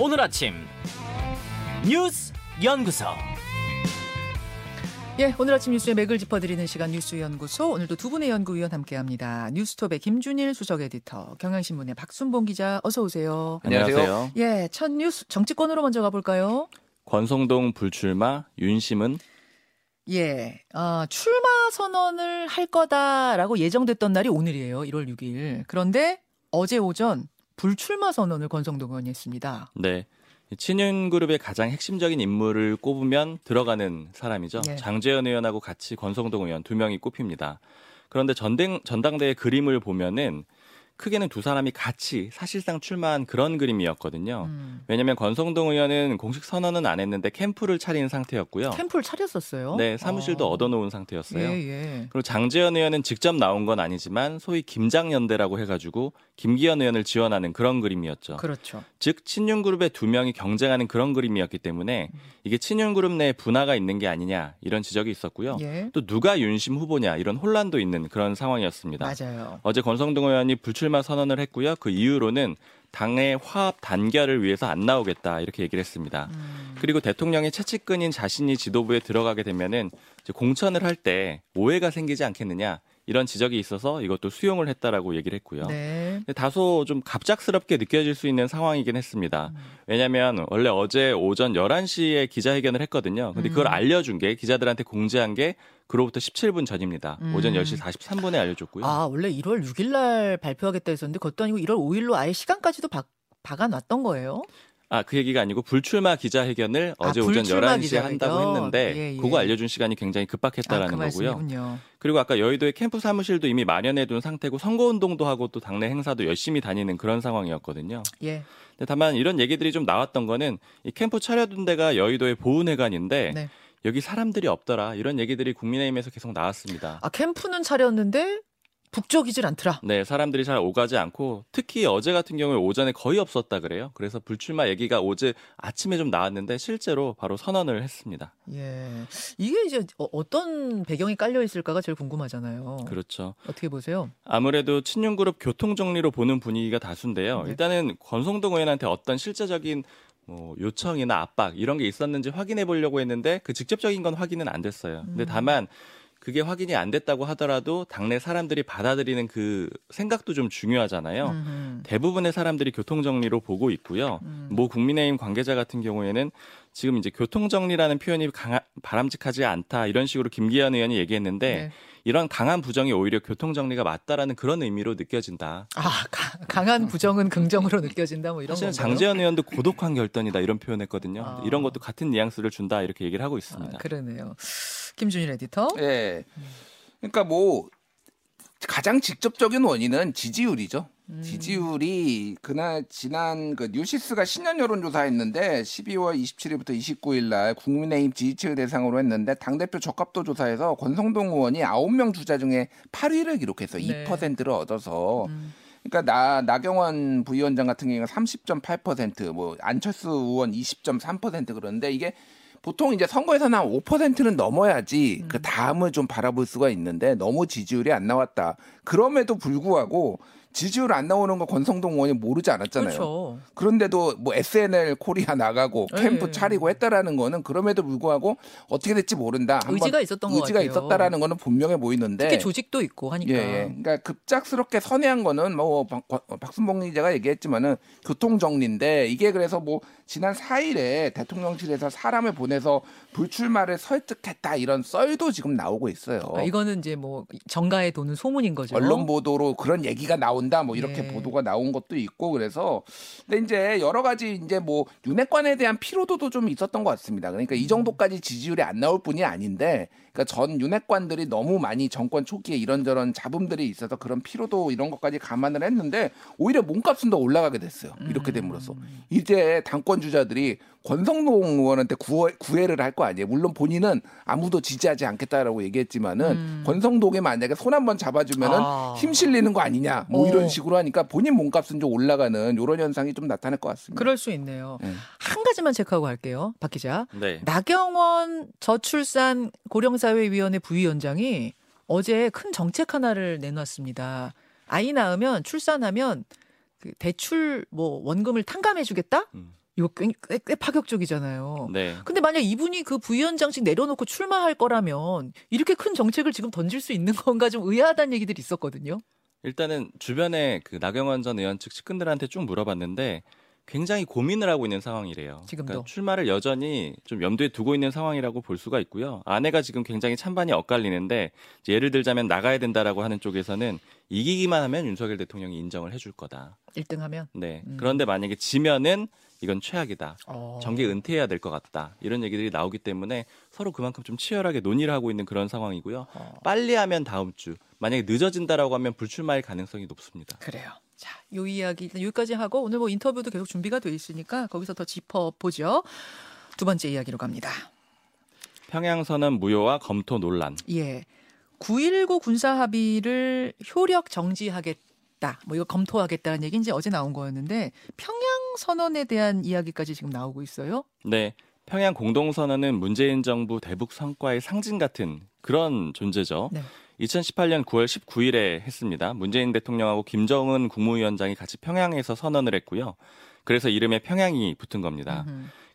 오늘 아침 뉴스 연구소. 예, 오늘 아침 뉴스의 맥을 짚어드리는 시간 뉴스 연구소 오늘도 두 분의 연구위원 함께합니다. 뉴스톱의 김준일 수석 에디터, 경향신문의 박순봉 기자, 어서 오세요. 안녕하세요. 예, 첫 뉴스 정치권으로 먼저 가볼까요? 권성동 불출마, 윤심은 예, 어, 출마 선언을 할 거다라고 예정됐던 날이 오늘이에요. 1월 6일. 그런데 어제 오전 불출마 선언을 권성동 의원이 했습니다. 네. 친윤 그룹의 가장 핵심적인 인물을 꼽으면 들어가는 사람이죠. 예. 장재현 의원하고 같이 권성동 의원 두 명이 꼽힙니다. 그런데 전당, 전당대회 그림을 보면은 크게는 두 사람이 같이 사실상 출마한 그런 그림이었거든요. 음, 왜냐하면 권성동 의원은 공식 선언은 안 했는데 캠프를 차린 상태였고요. 캠프를 차렸었어요. 네, 사무실도 어. 얻어놓은 상태였어요. 예, 예. 그리고 장재현 의원은 직접 나온 건 아니지만 소위 김장연대라고 해가지고 김기현 의원을 지원하는 그런 그림이었죠. 그렇죠. 즉 친윤 그룹의 두 명이 경쟁하는 그런 그림이었기 때문에 이게 친윤 그룹 내에 분화가 있는 게 아니냐 이런 지적이 있었고요. 예. 또 누가 윤심 후보냐 이런 혼란도 있는 그런 상황이었습니다. 맞아요. 어제 권성동 의원이 불출 마 선언을 했고요. 그 이유로는 당의 화합 단결을 위해서 안 나오겠다 이렇게 얘기를 했습니다. 음, 그리고 대통령의 채찍근인 자신이 지도부에 들어가게 되면은 공천을 할 때 오해가 생기지 않겠느냐 이런 지적이 있어서 이것도 수용을 했다라고 얘기를 했고요. 네. 다소 좀 갑작스럽게 느껴질 수 있는 상황이긴 했습니다. 음. 왜냐하면 원래 어제 오전 11시에 기자회견을 했거든요. 근데 그걸 음. 알려준 게 기자들한테 공지한 게 그로부터 17분 전입니다. 음. 오전 10시 43분에 알려줬고요. 아, 원래 1월 6일 날 발표하겠다 했었는데 그것도 아니고 1월 5일로 아예 시간까지도 박, 박아놨던 거예요. 아, 그 얘기가 아니고 불출마 기자회견을 아, 어제 오전 불출마 11시에 기자회견. 한다고 했는데 예, 예. 그거 알려준 시간이 굉장히 아, 급박했다라는 그 거고요. 말씀이군요. 그리고 아까 여의도의 캠프 사무실도 이미 마련해 둔 상태고 선거 운동도 하고 또 당내 행사도 열심히 다니는 그런 상황이었거든요. 예. 근데 다만 이런 얘기들이 좀 나왔던 거는 이 캠프 차려둔 데가 여의도의 보은회관인데 네. 여기 사람들이 없더라 이런 얘기들이 국민의힘에서 계속 나왔습니다. 아, 캠프는 차렸는데 북적이질 않더라. 네, 사람들이 잘 오가지 않고 특히 어제 같은 경우에 오전에 거의 없었다 그래요. 그래서 불출마 얘기가 어제 아침에 좀 나왔는데 실제로 바로 선언을 했습니다. 예. 이게 이제 어- 어떤 배경이 깔려 있을까가 제일 궁금하잖아요. 그렇죠. 어떻게 보세요? 아무래도 친윤 그룹 교통 정리로 보는 분위기가 다수인데요. 네. 일단은 권성동 의원한테 어떤 실제적인 뭐 요청이나 압박 이런 게 있었는지 확인해 보려고 했는데 그 직접적인 건 확인은 안 됐어요. 근데 음. 다만 그게 확인이 안 됐다고 하더라도 당내 사람들이 받아들이는 그 생각도 좀 중요하잖아요. 음흠. 대부분의 사람들이 교통 정리로 보고 있고요. 음. 모 국민의힘 관계자 같은 경우에는 지금 이제 교통 정리라는 표현이 강하, 바람직하지 않다 이런 식으로 김기현 의원이 얘기했는데 네. 이런 강한 부정이 오히려 교통 정리가 맞다라는 그런 의미로 느껴진다. 아, 가- 강한 부정은 긍정으로 느껴진다 뭐 이런 사실은 건가요? 장재현 의원도 고독한 결단이다 이런 표현했거든요. 아. 이런 것도 같은 뉘앙스를 준다 이렇게 얘기를 하고 아, 있습니다. 그러네요. 김준일 에디터. 예. 그러니까 뭐 가장 직접적인 원인은 지지율이죠. 음. 지지율이 그날 지난 그 뉴시스가 신년 여론조사했는데 12월 27일부터 29일 날 국민의힘 지지층을 대상으로 했는데 당대표 적합도 조사에서 권성동 의원이 9명 주자 중에 8위를 기록해서 네. 2%를 얻어서 음. 그러니까 나 나경원 부위원장 같은 경우는 30.8%, 뭐 안철수 의원 20.3% 그런데 이게 보통 이제 선거에서는 한 5%는 넘어야지 그 다음을 좀 바라볼 수가 있는데 너무 지지율이 안 나왔다. 그럼에도 불구하고 지지율 안 나오는 거 권성동 의원이 모르지 않았잖아요. 그렇죠. 그런데도 뭐 SNL 코리아 나가고 캠프 예. 차리고 했다라는 거는 그럼에도 불구하고 어떻게 될지 모른다. 의지가 있었던 것 의지가 같아요. 있었다라는 거는 분명해 보이는데 특히 조직도 있고 하니까. 예, 예. 그러니까 급작스럽게 선회한 거는 뭐 박, 박순봉 기자가 얘기했지만은 교통 정리인데 이게 그래서 뭐 지난 4일에 대통령실에서 사람을 보내서 불출마를 설득했다 이런 썰도 지금 나오고 있어요. 아, 이거는 이제 뭐 정가에 도는 소문인 거죠. 언론 보도로 그런 얘기가 나 온다 뭐 이렇게 예. 보도가 나온 것도 있고 그래서 근데 이제 여러 가지 이제 뭐 윤핵관에 대한 피로도도 좀 있었던 것 같습니다. 그러니까 이 정도까지 지지율이 안 나올 뿐이 아닌데 그러니까 전 윤핵관들이 너무 많이 정권 초기에 이런저런 잡음들이 있어서 그런 피로도 이런 것까지 감안을 했는데 오히려 몸값은 더 올라가게 됐어요. 이렇게 됨으로써 이제 당권 주자들이 권성동 의원한테 구애, 구애를 할 거 아니에요. 물론 본인은 아무도 지지하지 않겠다라고 얘기했지만은 권성동이 만약에 손 한번 잡아주면은 아. 힘 실리는 거 아니냐 뭐 어. 이런 식으로 하니까 본인 몸값은 좀 올라가는 이런 현상이 좀 나타날 것 같습니다. 그럴 수 있네요. 예. 한 가지만 체크하고 갈게요. 박 기자. 네. 나경원 저출산 고령사회위원회 부위원장이 어제 큰 정책 하나를 내놨습니다. 아이 낳으면 출산하면 그 대출 뭐 원금을 탕감해 주겠다 음. 이거 꽤, 꽤, 꽤 파격적이잖아요. 네. 근데 만약 이분이 그 부위원장직 내려놓고 출마할 거라면 이렇게 큰 정책을 지금 던질 수 있는 건가 좀 의아하다는 얘기들이 있었거든요. 일단은 주변에 그 나경원 전 의원 측 측근들한테 쭉 물어봤는데 굉장히 고민을 하고 있는 상황이래요. 지금도. 그러니까 출마를 여전히 좀 염두에 두고 있는 상황이라고 볼 수가 있고요. 아내가 지금 굉장히 찬반이 엇갈리는데 예를 들자면 나가야 된다라고 하는 쪽에서는 이기기만 하면 윤석열 대통령이 인정을 해줄 거다. 1등 하면. 네. 음. 그런데 만약에 지면은 이건 최악이다. 어. 정계 은퇴해야 될 것 같다. 이런 얘기들이 나오기 때문에 서로 그만큼 좀 치열하게 논의를 하고 있는 그런 상황이고요. 어. 빨리 하면 다음 주, 만약에 늦어진다라고 하면 불출마할 가능성이 높습니다. 그래요. 자, 요 이야기 일단 여기까지 하고 오늘 뭐 인터뷰도 계속 준비가 돼 있으니까 거기서 더 짚어 보죠. 두 번째 이야기로 갑니다. 평양선언 무효와 검토 논란. 예. 9.19 군사 합의를 효력 정지하겠다. 뭐 이거 검토하겠다는 얘기 이제 어제 나온 거였는데 평양 선언에 대한 이야기까지 지금 나오고 있어요. 네. 평양 공동선언은 문재인 정부 대북 성과의 상징 같은 그런 존재죠. 네. 2018년 9월 19일에 했습니다. 문재인 대통령하고 김정은 국무위원장이 같이 평양에서 선언을 했고요. 그래서 이름에 평양이 붙은 겁니다.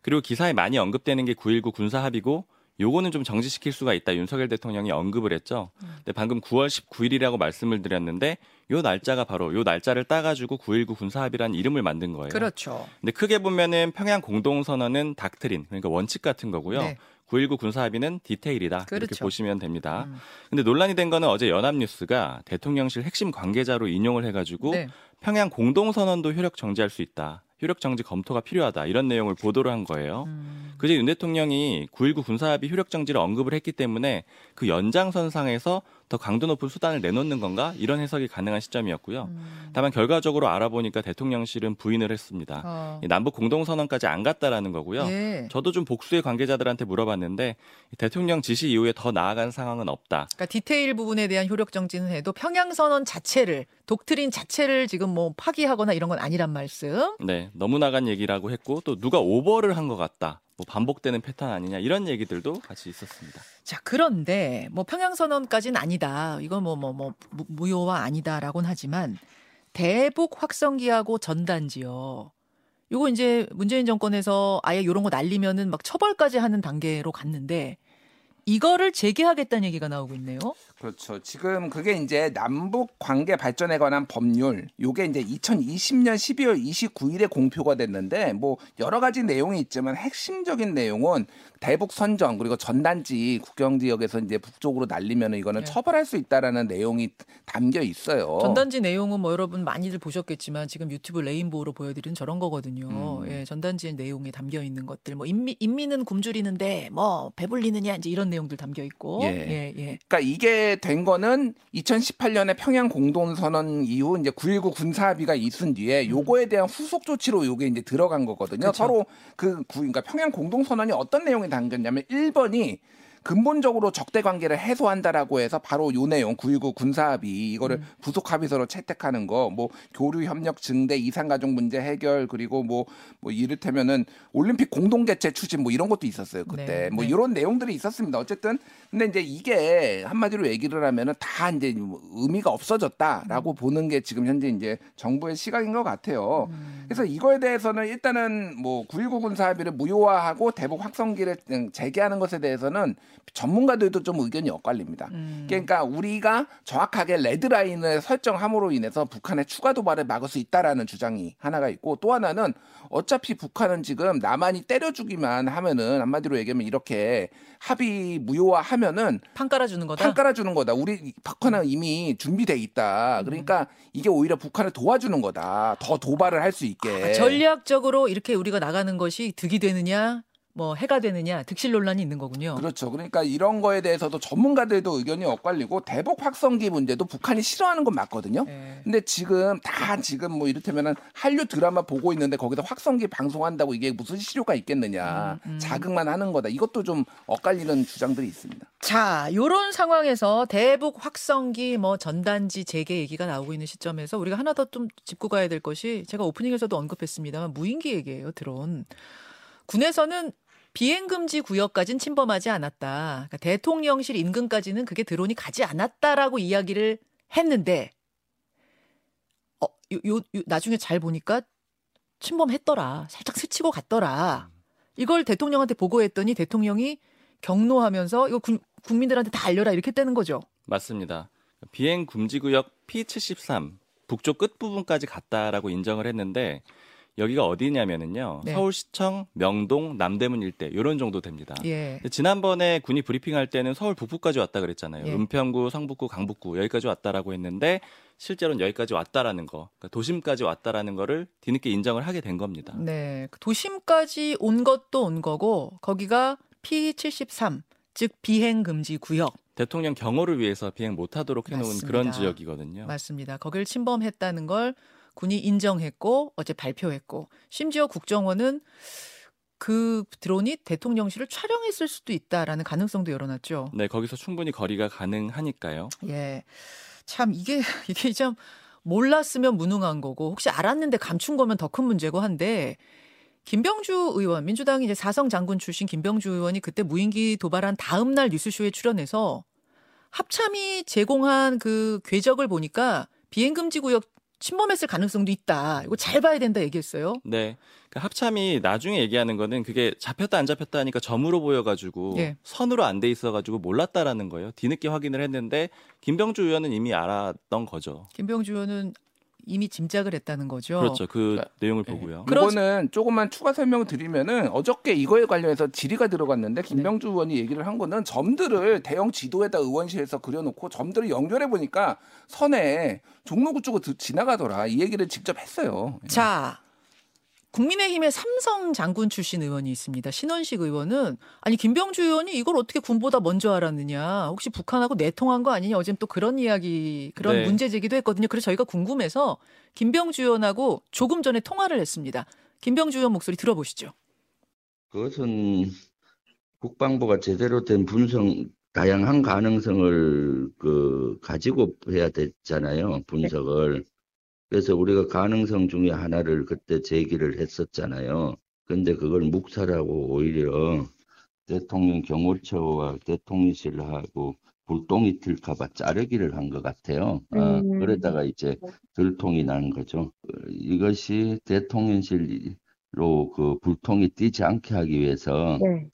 그리고 기사에 많이 언급되는 게 9.19 군사 합의고 요거는 좀 정지시킬 수가 있다. 윤석열 대통령이 언급을 했죠. 음. 근데 방금 9월 19일이라고 말씀을 드렸는데 요 날짜가 바로 요 날짜를 따가지고 9.19 군사 합의라는 이름을 만든 거예요. 그렇죠. 근데 크게 보면은 평양 공동선언은 닥트린 그러니까 원칙 같은 거고요. 네. 9.19 군사 합의는 디테일이다. 이렇게 그렇죠. 보시면 됩니다. 음. 근데 논란이 된 거는 어제 연합뉴스가 대통령실 핵심 관계자로 인용을 해가지고 네. 평양 공동선언도 효력 정지할 수 있다. 효력 정지 검토가 필요하다. 이런 내용을 보도를 한 거예요. 음. 그제 윤 대통령이 9.19 군사합의 효력 정지를 언급을 했기 때문에 그 연장선상에서 더 강도 높은 수단을 내놓는 건가 이런 해석이 가능한 시점이었고요. 음. 다만 결과적으로 알아보니까 대통령실은 부인을 했습니다. 어. 이 남북 공동선언까지 안 갔다라는 거고요. 예. 저도 좀 복수의 관계자들한테 물어봤는데 이 대통령 지시 이후에 더 나아간 상황은 없다. 그러니까 디테일 부분에 대한 효력 정지는 해도 평양 선언 자체를 독트린 자체를 지금 뭐 파기하거나 이런 건 아니란 말씀. 네, 너무 나간 얘기라고 했고 또 누가 오버를 한 것 같다. 뭐 반복되는 패턴 아니냐 이런 얘기들도 같이 있었습니다. 자, 그런데 뭐 평양 선언까지는 아니다. 이건 뭐 뭐 뭐 무효와 아니다라고는 하지만 대북 확성기하고 전단지요. 요거 이제 문재인 정권에서 아예 요런 거 날리면은 막 처벌까지 하는 단계로 갔는데 이거를 재개하겠다는 얘기가 나오고 있네요. 그렇죠. 지금 그게 이제 남북 관계 발전에 관한 법률, 요게 이제 2020년 12월 29일에 공표가 됐는데 뭐 여러 가지 내용이 있지만 핵심적인 내용은 대북 선전 그리고 전단지 국경 지역에서 이제 북쪽으로 날리면 이거는 네. 처벌할 수 있다라는 내용이 담겨 있어요. 전단지 내용은 뭐 여러분 많이들 보셨겠지만 지금 유튜브 레인보우로 보여드리는 저런 거거든요. 음. 예, 전단지의 내용에 담겨 있는 것들, 뭐 인미, 인민은 굶주리는데 뭐 배불리느냐 이제 이런 내용들 담겨 있고, 예. 예, 예. 그러니까 이게 된 거는 2018년에 평양 공동선언 이후 이제 9.19 군사합의가 있은 뒤에 요거에 대한 후속 조치로 요게 이제 들어간 거거든요. 음. 그쵸. 서로 그 구- 그러니까 평양 공동선언이 어떤 내용이 담겼냐면 1번이 근본적으로 적대 관계를 해소한다라고 해서 바로 요 내용 9.19 군사합의 이거를 음. 부속 합의서로 채택하는 거 뭐 교류 협력 증대 이산 가족 문제 해결 그리고 뭐뭐 이를테면은 올림픽 공동 개최 추진 뭐 이런 것도 있었어요 그때 네, 뭐 네. 이런 내용들이 있었습니다 어쨌든 근데 이제 이게 한마디로 얘기를 하면은 다 이제 뭐 의미가 없어졌다라고 음. 보는 게 지금 현재 이제 정부의 시각인 것 같아요. 음. 그래서 이거에 대해서는 일단은 뭐 9.19 군사 합의를 무효화하고 대북 확성기를 재개하는 것에 대해서는 전문가들도 좀 의견이 엇갈립니다. 음. 그러니까 우리가 정확하게 레드라인을 설정함으로 인해서 북한의 추가 도발을 막을 수 있다라는 주장이 하나가 있고 또 하나는 어차피 북한은 지금 남한이 때려주기만 하면은 한마디로 얘기하면 이렇게 합의 무효화하면은 판 깔아주는 거다. 판 깔아주는 거다. 우리 북한은 이미 준비돼 있다. 그러니까 이게 오히려 북한을 도와주는 거다. 더 도발을 할 수 있게. 아, 전략적으로 이렇게 우리가 나가는 것이 득이 되느냐, 뭐 해가 되느냐, 득실 논란이 있는 거군요. 그렇죠. 그러니까 이런 거에 대해서도 전문가들도 의견이 엇갈리고 대북 확성기 문제도 북한이 싫어하는 건 맞거든요. 예. 근데 지금 다 지금 뭐 이를테면은 한류 드라마 보고 있는데 거기서 확성기 방송한다고 이게 무슨 실효가 있겠느냐. 음, 음. 자극만 하는 거다. 이것도 좀 엇갈리는 주장들이 있습니다. 자, 요런 상황에서 대북 확성기 뭐 전단지 재개 얘기가 나오고 있는 시점에서 우리가 하나 더 좀 짚고 가야 될 것이 제가 오프닝에서도 언급했습니다만 무인기 얘기예요. 드론. 군에서는 비행 금지 구역까지는 침범하지 않았다. 그러니까 대통령실 인근까지는 그게 드론이 가지 않았다라고 이야기를 했는데 어, 요, 요, 요 나중에 잘 보니까 침범했더라. 살짝 스치고 갔더라. 이걸 대통령한테 보고했더니 대통령이 경로하면서 이거 군- 국민들한테 다 알려라 이렇게 했다는 거죠. 맞습니다. 비행 금지 구역 P73 북쪽 끝 부분까지 갔다라고 인정을 했는데 여기가 어디냐면은요. 네. 서울시청 명동 남대문 일대 이런 정도 됩니다. 예. 지난번에 군이 브리핑할 때는 서울 북부까지 왔다 그랬잖아요. 예. 은평구, 성북구, 강북구 여기까지 왔다라고 했는데 실제로는 여기까지 왔다라는 거, 그러니까 도심까지 왔다라는 거를 뒤늦게 인정을 하게 된 겁니다. 네. 그 도심까지 온 것도 온 거고 거기가 P73 즉 비행 금지 구역 대통령 경호를 위해서 비행 못하도록 해놓은 맞습니다. 그런 지역이거든요. 맞습니다. 거기를 침범했다는 걸 군이 인정했고 어제 발표했고 심지어 국정원은 그 드론이 대통령실을 촬영했을 수도 있다라는 가능성도 열어놨죠. 네, 거기서 충분히 거리가 가능하니까요. 예. 참 이게 이게 참 몰랐으면 무능한 거고 혹시 알았는데 감춘 거면 더 큰 문제고 한데 김병주 의원 민주당이 이제 사성 장군 출신 김병주 의원이 그때 무인기 도발한 다음 날 뉴스쇼에 출연해서 합참이 제공한 그 궤적을 보니까 비행 금지 구역 침범했을 가능성도 있다. 이거 잘 봐야 된다 얘기했어요. 네. 그 합참이 나중에 얘기하는 거는 그게 잡혔다 안 잡혔다 하니까 점으로 보여가지고 예. 선으로 안 돼 있어가지고 몰랐다라는 거예요. 뒤늦게 확인을 했는데 김병주 의원은 이미 알았던 거죠. 김병주 의원은 이미 짐작을 했다는 거죠. 그렇죠. 그 그러니까, 내용을 예. 보고요. 그러- 이거는 조금만 추가 설명을 드리면은 어저께 이거에 관련해서 질의가 들어갔는데 김병주 의원이 얘기를 한 거는 점들을 대형 지도에다 의원실에서 그려놓고 점들을 연결해 보니까 선에 종로구 쪽으로 드- 지나가더라 이 얘기를 직접 했어요. 자, 국민의힘의 삼성 장군 출신 의원이 있습니다. 신원식 의원은 아니 김병주 의원이 이걸 어떻게 군보다 먼저 알았느냐? 혹시 북한하고 내통한 거 아니냐? 어제는 또 그런 이야기, 그런 네. 문제 제기도 했거든요. 그래서 저희가 궁금해서 김병주 의원하고 조금 전에 통화를 했습니다. 김병주 의원 목소리 들어보시죠. 그것은 국방부가 제대로 된 분석, 다양한 가능성을 그 가지고 해야 되잖아요, 분석을. 그래서 우리가 가능성 중에 하나를 그때 제기를 했었잖아요. 근데 그걸 묵살하고 오히려 대통령 경호처와 대통령실하고 불똥이 튈까봐 자르기를 한 것 같아요. 어, 음. 그러다가 이제 들통이 난 거죠. 어, 이것이 대통령실로 그 불통이 띄지 않게 하기 위해서 네.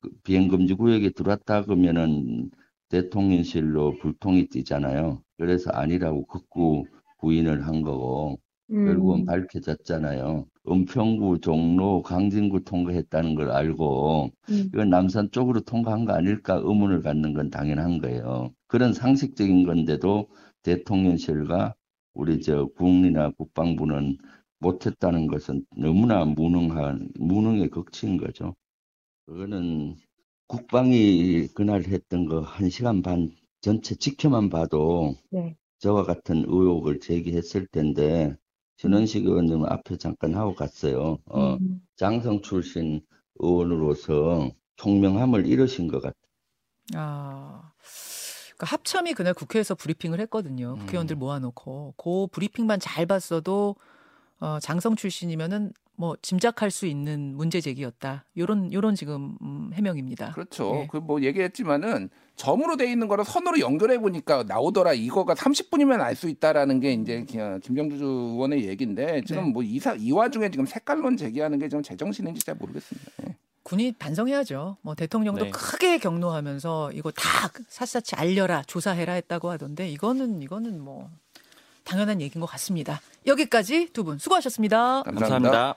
그 비행금지 구역에 들어왔다 그러면은 대통령실로 불통이 띄잖아요. 그래서 아니라고 극구 부인을 한 거고 결국은 음. 밝혀졌잖아요. 은평구, 종로, 강진구 통과했다는 걸 알고 음. 이건 남산 쪽으로 통과한 거 아닐까 의문을 갖는 건 당연한 거예요. 그런 상식적인 건데도 대통령실과 우리 저 국리나 국방부는 못했다는 것은 너무나 무능한 무능의 극치인 거죠. 그거는 국방이 그날 했던 거 한 시간 반 전체 지켜만 봐도 네. 저와 같은 의혹을 제기했을 텐데 신원식 의원님 앞에 잠깐 하고 갔어요. 어, 음. 장성 출신 의원으로서 총명함을 잃으신 것 같아요. 아. 그러니까 합참이 그날 국회에서 브리핑을 했거든요. 음. 국회의원들 모아놓고 그 브리핑만 잘 봤어도 어, 장성 출신이면은 뭐 짐작할 수 있는 문제 제기였다. 요런 요런 지금 음, 해명입니다. 그렇죠. 예. 그뭐 얘기했지만은 점으로 돼 있는 거를 선으로 연결해 보니까 나오더라. 이거가 30분이면 알 수 있다라는 게 이제 그냥 김병주 의원의 얘기인데 지금 네. 뭐 이사 이 와중에 지금 색깔론 제기하는 게 좀 제정신인지 잘 모르겠습니다. 예. 군이 반성해야죠. 뭐 대통령도 네. 크게 경로하면서 이거 다 샅샅이 알려라, 조사해라 했다고 하던데 이거는 이거는 뭐 당연한 얘기인 것 같습니다. 여기까지 두 분 수고하셨습니다. 감사합니다. 감사합니다.